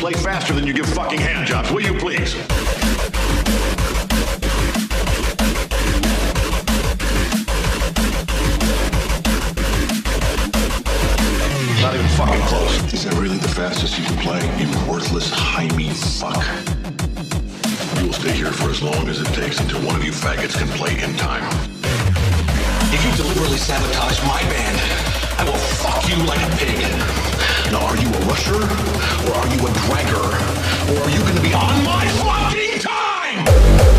play faster than you give fucking hand jobs, will you please? Not even fucking close. Is that really the fastest you can play, you worthless Jaime fuck? You will stay here for as long as it takes until one of you faggots can play in time. If you deliberately sabotage my band, I will fuck you like a pig. Now, are you a rusher, or are you a dragger, or are you gonna be on my fucking time?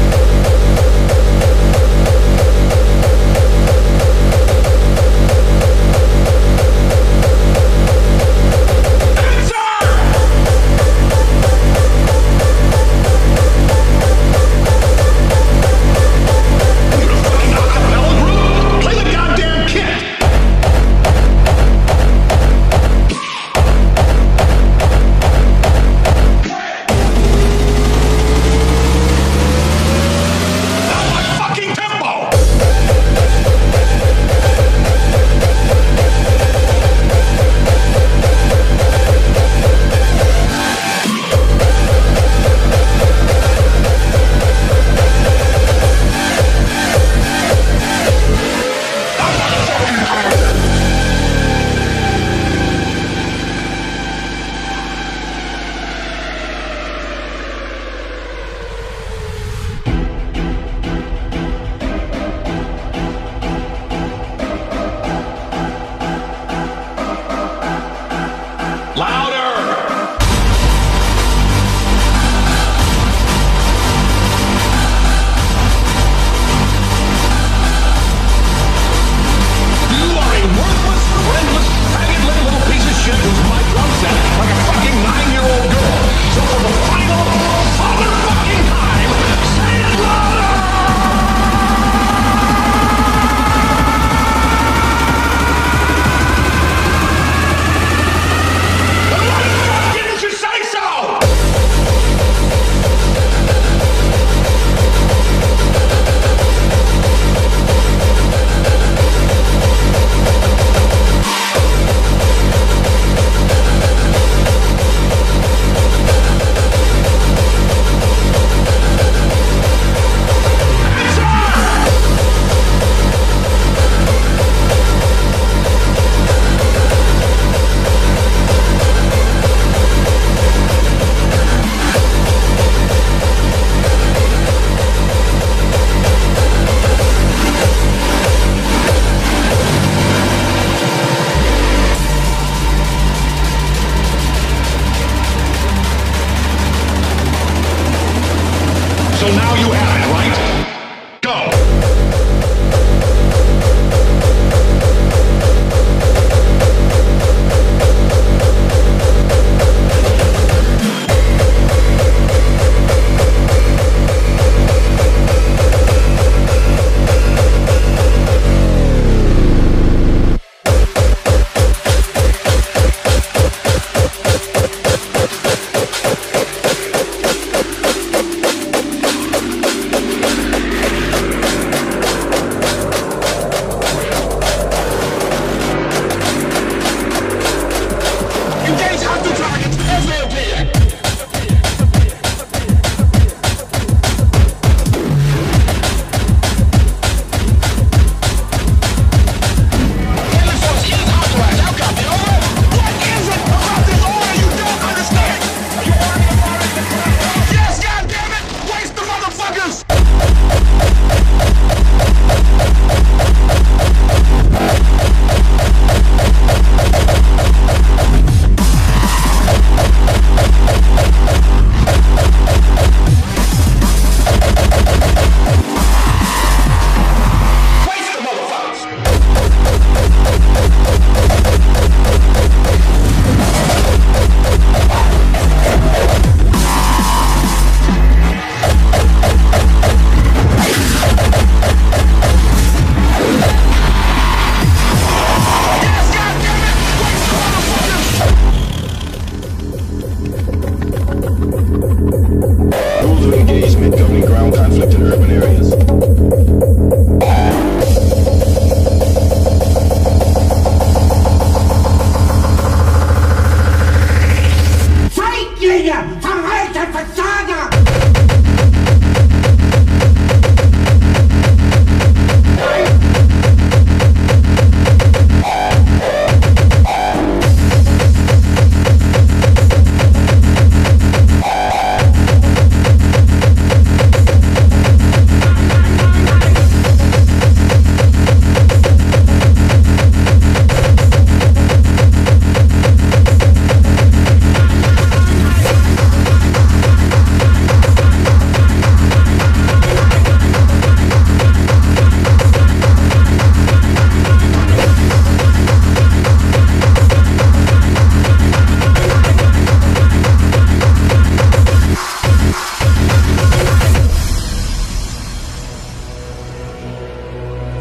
Yeah.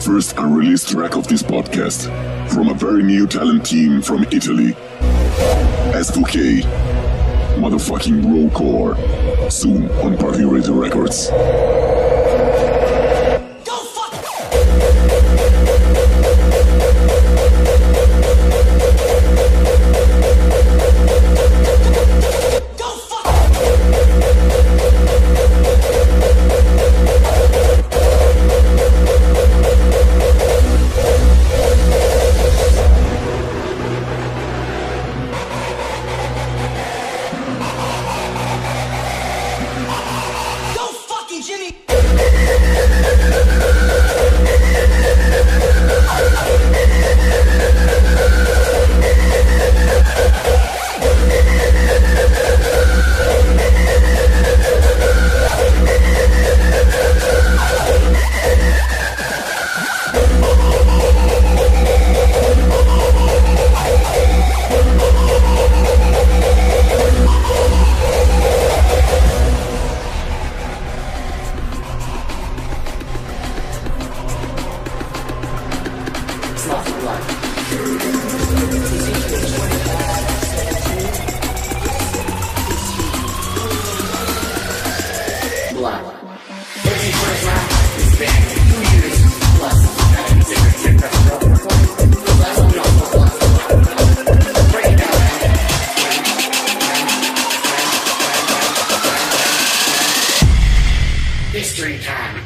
First unreleased track of this podcast from a very new talent team from Italy. S2K, motherfucking Brocore. Soon on Party Radio Records. History time.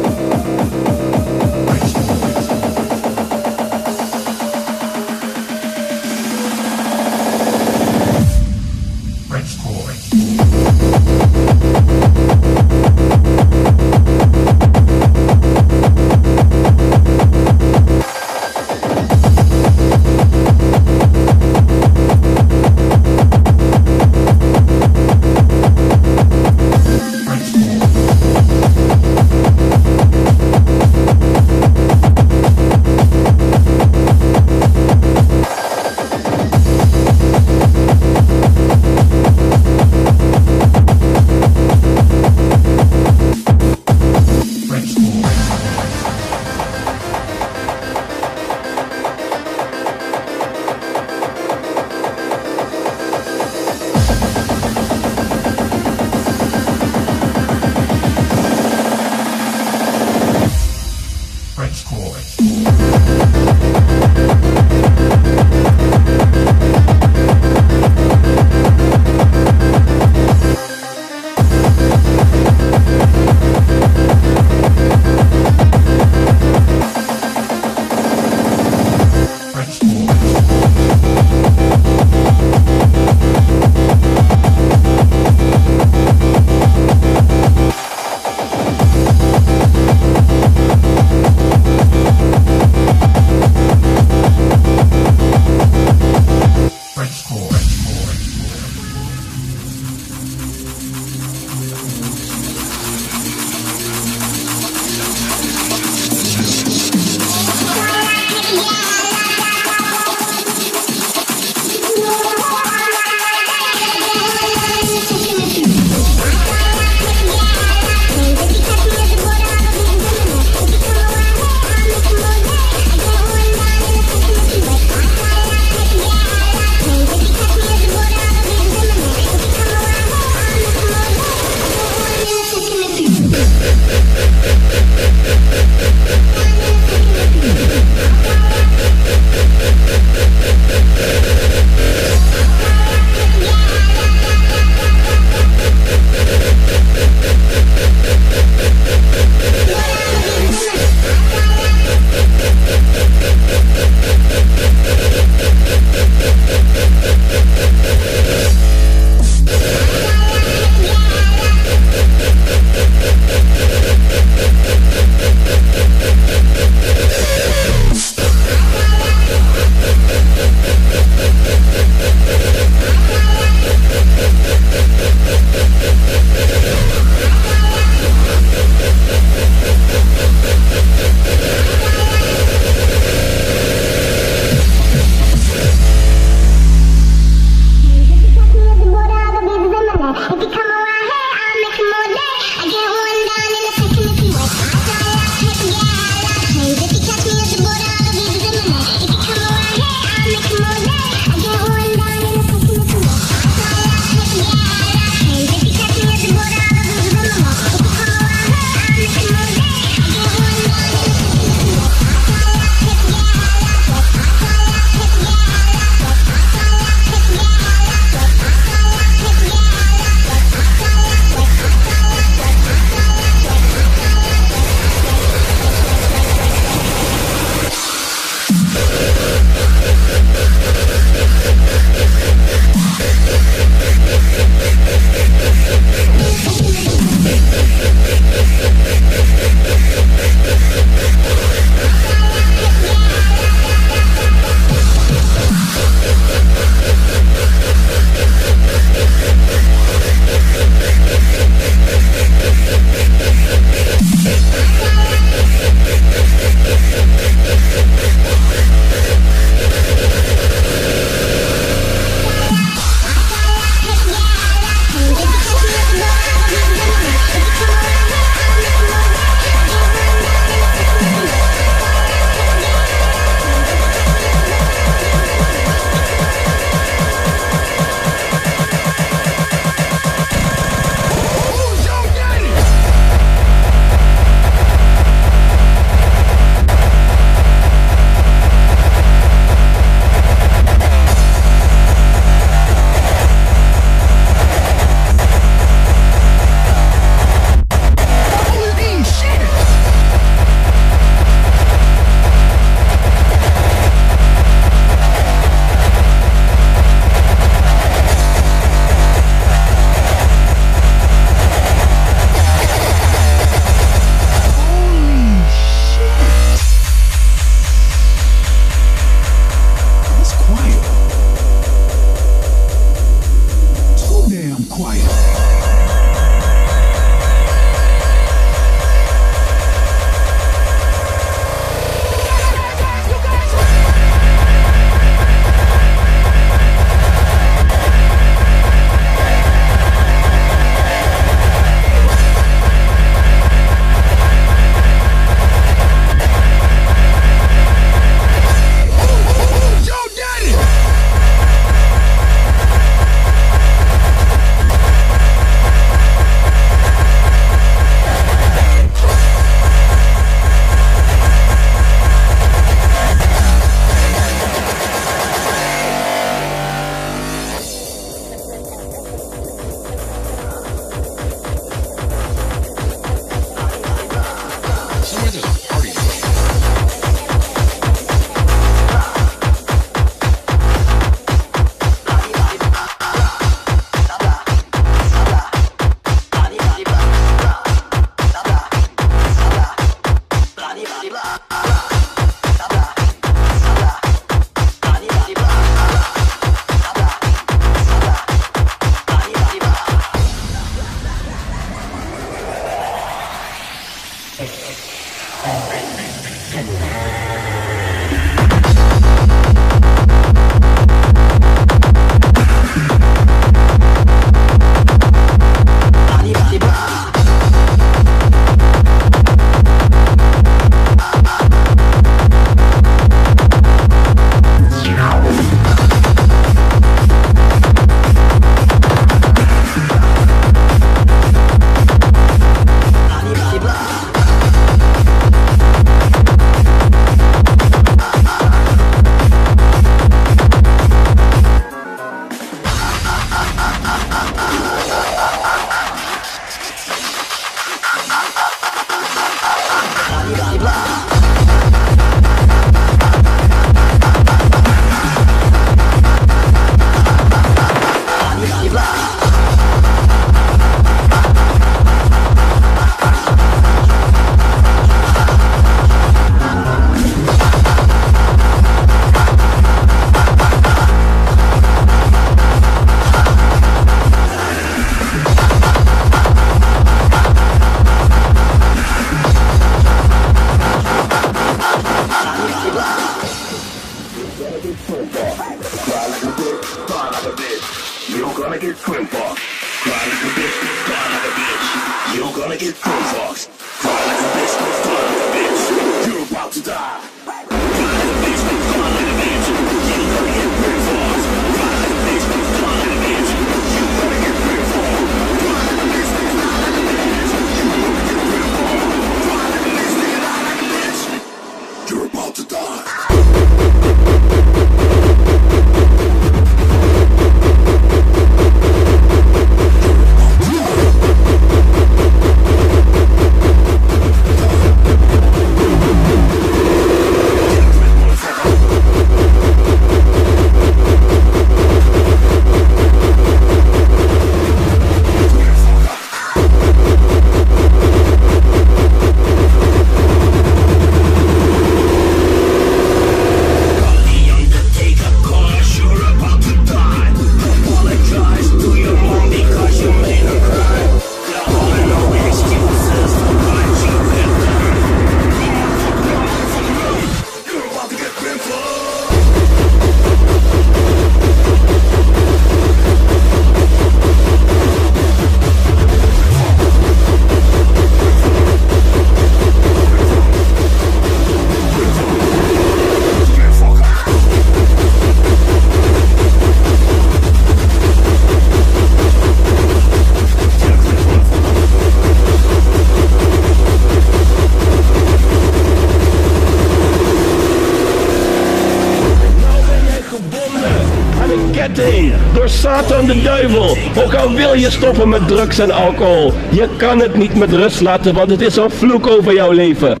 Satan de duivel. Ook al wil je stoppen met drugs en alcohol. Je kan het niet met rust laten, want het is een vloek over jouw leven.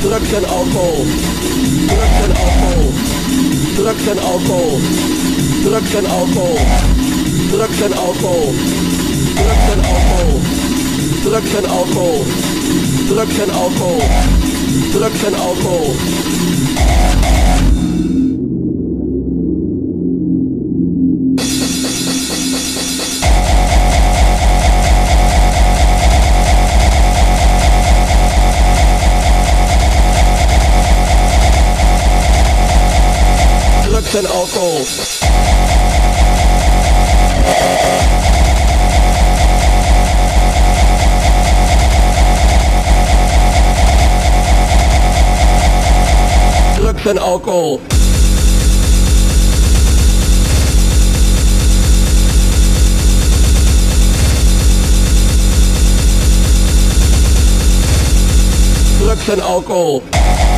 Drugs en alcohol. Drugs en alcohol. Drugs en alcohol. Drugs en alcohol. Drugs en alcohol. Drugs en alcohol. Drugs en alcohol. Drugs en alcohol. Drugs en alcohol. hearts and our. Drugs and alcohol. Drugs and alcohol.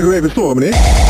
van storm, man.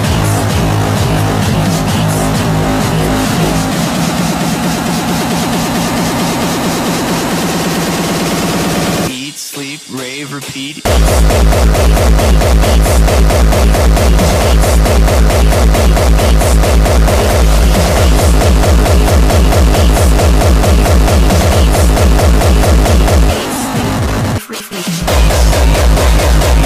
rave, repeat. Free, free.